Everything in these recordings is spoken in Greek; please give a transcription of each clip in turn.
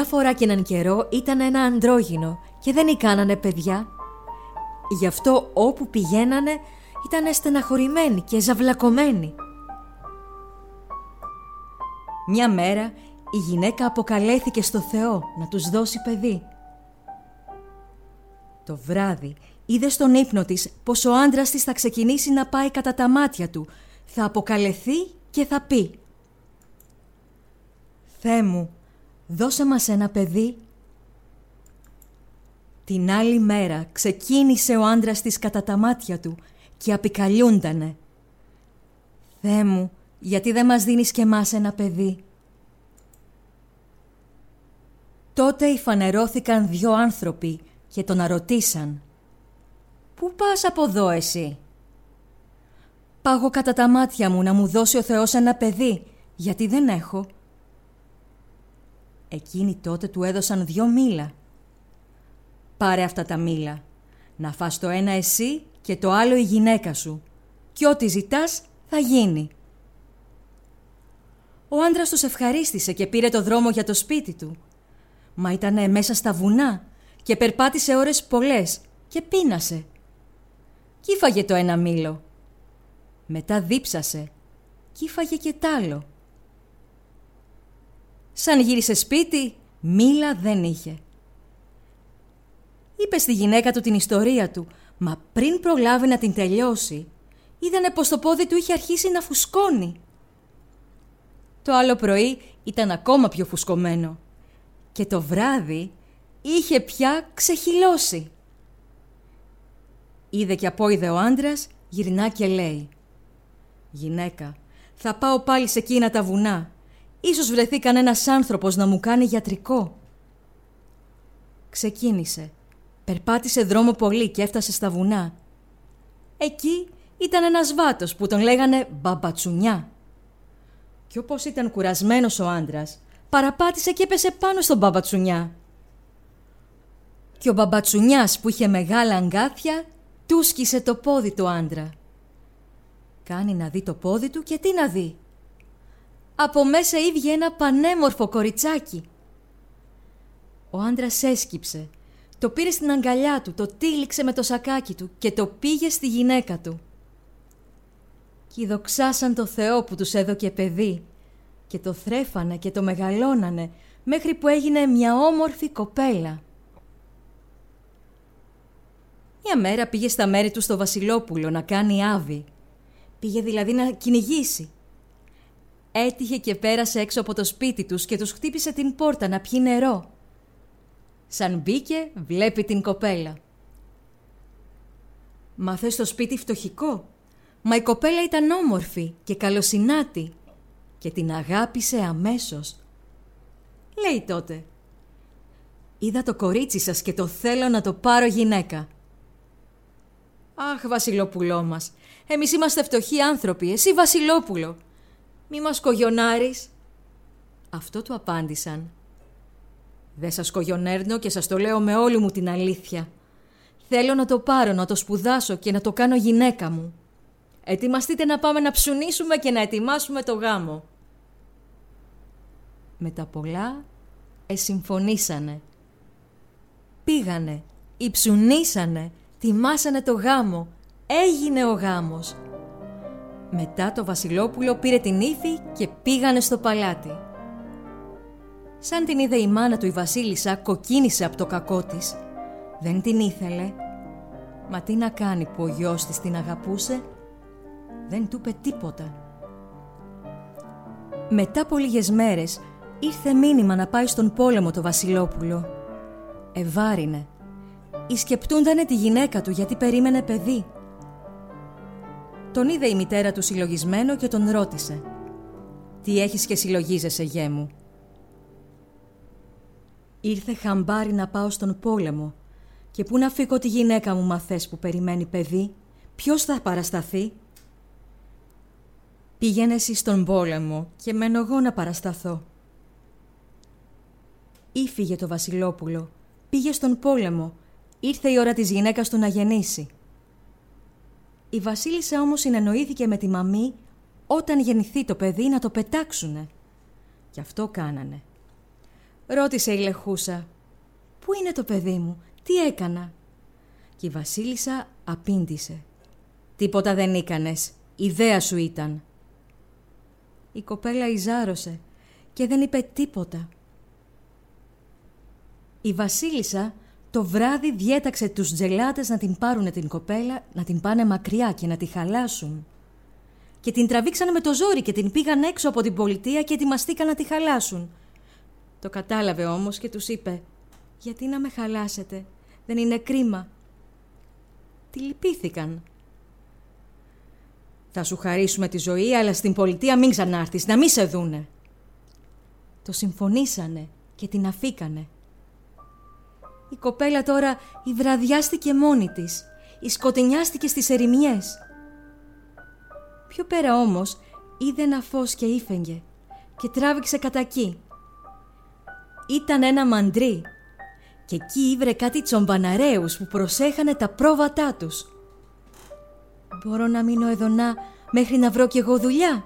Μια φορά και έναν καιρό ήταν ένα αντρόγινο και δεν ικάνανε παιδιά. Γι' αυτό όπου πηγαίνανε ήταν στεναχωρημένοι και ζαυλακωμένοι. Μια μέρα η γυναίκα αποκαλέθηκε στο Θεό να τους δώσει παιδί. Το βράδυ είδε στον ύπνο της πως ο άντρας της θα ξεκινήσει να πάει κατά τα μάτια του, θα αποκαλεθεί και θα πει «Θεέ μου, δώσε μας ένα παιδί». Την άλλη μέρα ξεκίνησε ο άντρας της κατά τα μάτια του και απικαλιούντανε. «Θεέ μου, γιατί δεν μας δίνεις και μας ένα παιδί» Τότε υφανερώθηκαν δυο άνθρωποι και τον αρωτήσαν. «Πού πας από εδώ εσύ» «Πάγω κατά τα μάτια μου να μου δώσει ο Θεός ένα παιδί, γιατί δεν έχω». Εκείνοι τότε του έδωσαν δυο μήλα. «Πάρε αυτά τα μήλα, να φας το ένα εσύ και το άλλο η γυναίκα σου και ό,τι ζητάς θα γίνει». Ο άντρας τους ευχαρίστησε και πήρε το δρόμο για το σπίτι του Μα ήταν μέσα στα βουνά και περπάτησε ώρες πολλές και πείνασε. Κύφαγε το ένα μήλο. Μετά δίψασε. Κύφαγε και τ' άλλο. Σαν γύρισε σπίτι, μήλα δεν είχε. Είπε στη γυναίκα του την ιστορία του, μα πριν προλάβει να την τελειώσει, είδανε πως το πόδι του είχε αρχίσει να φουσκώνει. Το άλλο πρωί ήταν ακόμα πιο φουσκωμένο και το βράδυ είχε πια ξεχυλώσει. Είδε και απόειδε ο άντρας, γυρνά και λέει «Γυναίκα, θα πάω πάλι σε εκείνα τα βουνά. Ίσως βρεθεί κανένας άνθρωπος να μου κάνει γιατρικό». Ξεκίνησε. Περπάτησε δρόμο πολύ και έφτασε στα βουνά. Εκεί ήταν ένας βάτος που τον λέγανε Μπαμπατσουνιά. Κι όπως ήταν κουρασμένος ο άντρας, παραπάτησε και έπεσε πάνω στον μπαμπατσουνιά. Και ο μπαμπατσουνιάς που είχε μεγάλα αγκάθια του σκίσε το πόδι του άντρα. Κάνει να δει το πόδι του και τι να δει. Από μέσα ήβγε ένα πανέμορφο κοριτσάκι. Ο άντρας έσκυψε, το πήρε στην αγκαλιά του, το τύλιξε με το σακάκι του και το πήγε στη γυναίκα του. Κι δοξάσαν το Θεό που τους έδωκε παιδί και το θρέφανε και το μεγαλώνανε μέχρι που έγινε μια όμορφη κοπέλα. Μια μέρα πήγε στα μέρη του στο Βασιλόπουλο να κάνει άβη. Πήγε δηλαδή να κυνηγήσει. Έτυχε και πέρασε έξω από το σπίτι τους και τους χτύπησε την πόρτα να πιει νερό. Σαν μπήκε, βλέπει την κοπέλα. «Μα θες το σπίτι φτωχικό» Μα η κοπέλα ήταν όμορφη και καλοσυνάτη και την αγάπησε αμέσως. Λέει τότε «Είδα το κορίτσι σας και το θέλω να το πάρω γυναίκα». «Αχ, Βασιλόπουλό μας, εμείς είμαστε φτωχοί άνθρωποι, εσύ Βασιλόπουλο. Μη μας κογιονάρεις». Αυτό του απάντησαν. «Δεν σας κογιονέρνω και σας το λέω με όλη μου την αλήθεια. Θέλω να το πάρω, να το σπουδάσω και να το κάνω γυναίκα μου. Ετοιμαστείτε να πάμε να ψουνίσουμε και να ετοιμάσουμε το γάμο με τα πολλά εσυμφωνήσανε. Πήγανε, υψουνήσανε, τιμάσανε το γάμο, έγινε ο γάμος. Μετά το βασιλόπουλο πήρε την ύφη και πήγανε στο παλάτι. Σαν την είδε η μάνα του η βασίλισσα κοκκίνησε από το κακό της. Δεν την ήθελε. Μα τι να κάνει που ο γιος της την αγαπούσε; Δεν του είπε τίποτα. Μετά από λίγες μέρες Ήρθε μήνυμα να πάει στον πόλεμο το Βασιλόπουλο. Ευάρινε. Ισκεπτούντανε τη γυναίκα του γιατί περίμενε παιδί. Τον είδε η μητέρα του συλλογισμένο και τον ρώτησε. «Τι έχεις και συλλογίζεσαι, γέ μου» Ήρθε χαμπάρι να πάω στον πόλεμο και πού να φύγω τη γυναίκα μου μαθές που περιμένει παιδί, ποιος θα παρασταθεί; Πήγαινε εσύ στον πόλεμο και μένω εγώ να παρασταθώ. Ήφυγε το Βασιλόπουλο. Πήγε στον πόλεμο. Ήρθε η ώρα της γυναίκας του να γεννήσει. Η Βασίλισσα όμως συνεννοήθηκε με τη μαμή όταν γεννηθεί το παιδί να το πετάξουνε. Γι' αυτό κάνανε. ρώτησε η Λεχούσα. «Πού είναι το παιδί μου, τι έκανα» Και η Βασίλισσα απήντησε. «Τίποτα δεν ήκανες, ιδέα σου ήταν». Η κοπέλα ιζάρωσε και δεν είπε τίποτα. Η Βασίλισσα το βράδυ διέταξε τους τζελάτες να την πάρουν την κοπέλα, να την πάνε μακριά και να τη χαλάσουν. Και την τραβήξανε με το ζόρι και την πήγαν έξω από την πολιτεία και ετοιμαστήκαν να τη χαλάσουν. Το κατάλαβε όμως και τους είπε «Γιατί να με χαλάσετε, δεν είναι κρίμα». Τη λυπήθηκαν. «Θα σου χαρίσουμε τη ζωή, αλλά στην πολιτεία μην ξανάρθεις, να μην σε δούνε». Το συμφωνήσανε και την αφήκανε. Η κοπέλα τώρα υβραδιάστηκε μόνη της, σκοτεινιάστηκε στις ερημιές. Πιο πέρα όμως είδε ένα φως και ύφεγγε και τράβηξε κατά εκεί. Ήταν ένα μαντρί και εκεί ήβρε κάτι τσομπαναρέους που προσέχανε τα πρόβατά τους. «Μπορώ να μείνω εδώ να μέχρι να βρω κι εγώ δουλειά»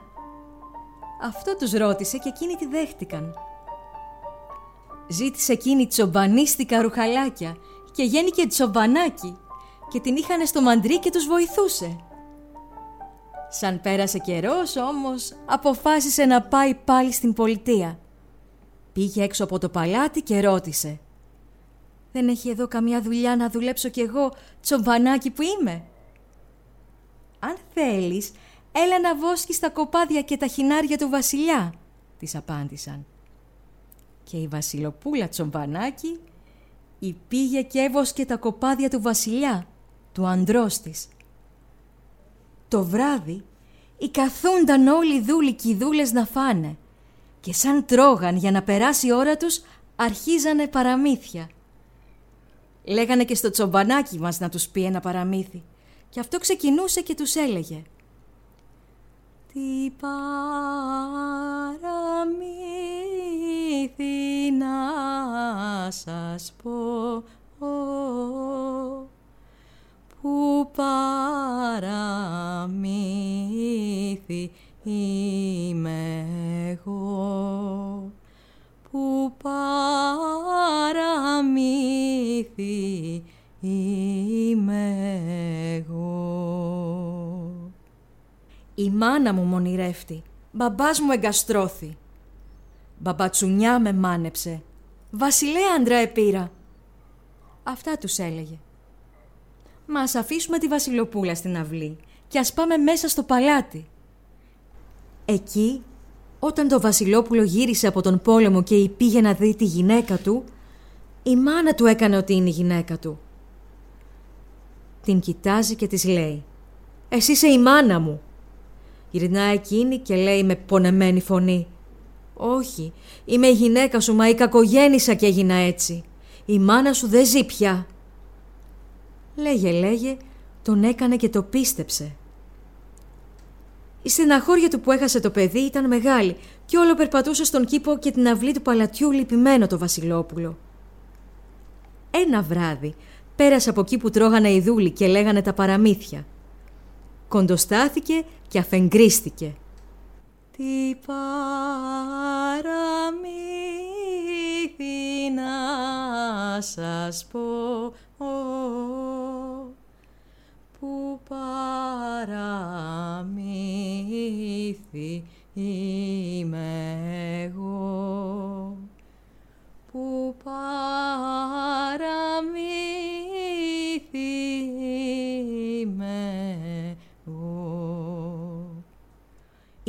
Αυτό τους ρώτησε και εκείνοι τη δέχτηκαν. Ζήτησε εκείνη τσομπανίστικα ρουχαλάκια και γέννηκε τσομπανάκι και την είχανε στο μαντρί και τους βοηθούσε. Σαν πέρασε καιρός όμως αποφάσισε να πάει πάλι στην πολιτεία. Πήγε έξω από το παλάτι και ρώτησε «Δεν έχει εδώ καμιά δουλειά να δουλέψω κι εγώ τσομπανάκι που είμαι» «Αν θέλεις, έλα να βόσκεις τα κοπάδια και τα χινάρια του βασιλιά», της απάντησαν και η βασιλοπούλα Τσομπανάκη πήγε και έβοσκε τα κοπάδια του βασιλιά, του ανδρός της. Το βράδυ οι καθούνταν όλοι οι δούλοι και οι δούλες να φάνε και σαν τρώγαν για να περάσει η ώρα τους αρχίζανε παραμύθια. Λέγανε και στο τσομπανάκι μας να τους πει ένα παραμύθι και αυτό ξεκινούσε και τους έλεγε «Τι παραμύθι να σας πω που παραμύθι είμαι εγώ που παραμύθι είμαι εγώ η μάνα μου μονηρεύτη, μπαμπάς μου εγκαστρώθη. Μπαμπατσουνιά με μάνεψε, βασιλέαντρα επήρα. Αυτά τους έλεγε. Μας ας αφήσουμε τη βασιλοπούλα στην αυλή και ας πάμε μέσα στο παλάτι. Εκεί, όταν το βασιλόπουλο γύρισε από τον πόλεμο και πήγε να δει τη γυναίκα του, η μάνα του έκανε ότι είναι η γυναίκα του. Την κοιτάζει και της λέει «Εσύ είσαι η μάνα μου, Γυρνά εκείνη και λέει με πονεμένη φωνή «Όχι, είμαι η γυναίκα σου, μα η κακογέννησα και έγινα έτσι. Η μάνα σου δεν ζει πια». Λέγε, λέγε, τον έκανε και το πίστεψε. Η στεναχώρια του που έχασε το παιδί ήταν μεγάλη και όλο περπατούσε στον κήπο και την αυλή του παλατιού λυπημένο το βασιλόπουλο. Ένα βράδυ πέρασε από εκεί που τρώγανε οι δούλοι και λέγανε τα παραμύθια κοντοστάθηκε και αφεγκρίστηκε. Τι παραμύθι να σας πω που παραμύθι είμαι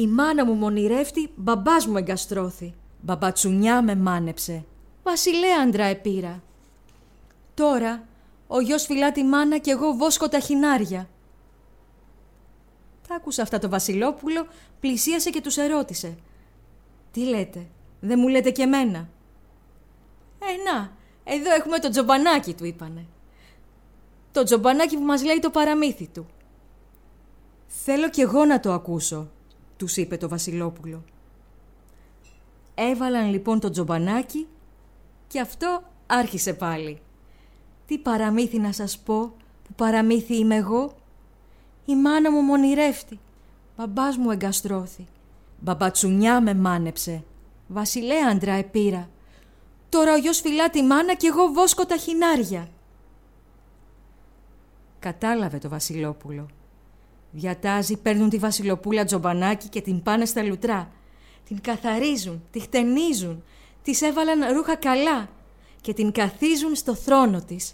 Η μάνα μου μονηρεύτη, μπαμπάς μου εγκαστρώθη. Μπαμπατσουνιά με μάνεψε. Βασιλέαντρα επήρα. Τώρα ο γιος φυλά τη μάνα και εγώ βόσκω τα χινάρια. Τα άκουσα αυτά το βασιλόπουλο, πλησίασε και τους ερώτησε. Τι λέτε, δεν μου λέτε και εμένα. Ε, να, εδώ έχουμε το τζομπανάκι του είπανε. Το τζομπανάκι που μας λέει το παραμύθι του. Θέλω κι εγώ να το ακούσω, τους είπε το Βασιλόπουλο. Έβαλαν λοιπόν το τζομπανάκι και αυτό άρχισε πάλι. Τι παραμύθι να σας πω που παραμύθι είμαι εγώ; Η μάνα μου μονηρεύτη. Μπαμπάς μου εγκαστρώθη. Μπαμπατσουνιά με μάνεψε. Βασιλέαντρα επήρα. Τώρα ο γιος φυλά τη μάνα και εγώ βόσκω τα χινάρια. Κατάλαβε το Βασιλόπουλο. Διατάζει, παίρνουν τη Βασιλοπούλα τζομπανάκι και την πάνε στα λουτρά. Την καθαρίζουν, τη χτενίζουν, της έβαλαν ρούχα καλά και την καθίζουν στο θρόνο της.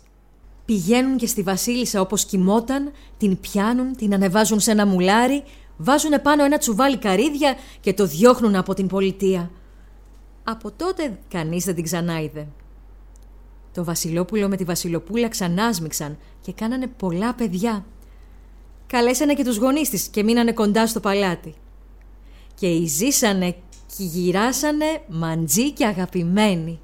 Πηγαίνουν και στη βασίλισσα όπως κοιμόταν, την πιάνουν, την ανεβάζουν σε ένα μουλάρι, βάζουν πάνω ένα τσουβάλι καρύδια και το διώχνουν από την πολιτεία. Από τότε κανείς δεν την ξανάειδε. Το Βασιλόπουλο με τη Βασιλοπούλα ξανάσμιξαν και κάνανε πολλά παιδιά. Καλέσανε και τους γονείς της και μείνανε κοντά στο παλάτι. Και οι ζήσανε και γυράσανε μαντζή και αγαπημένοι.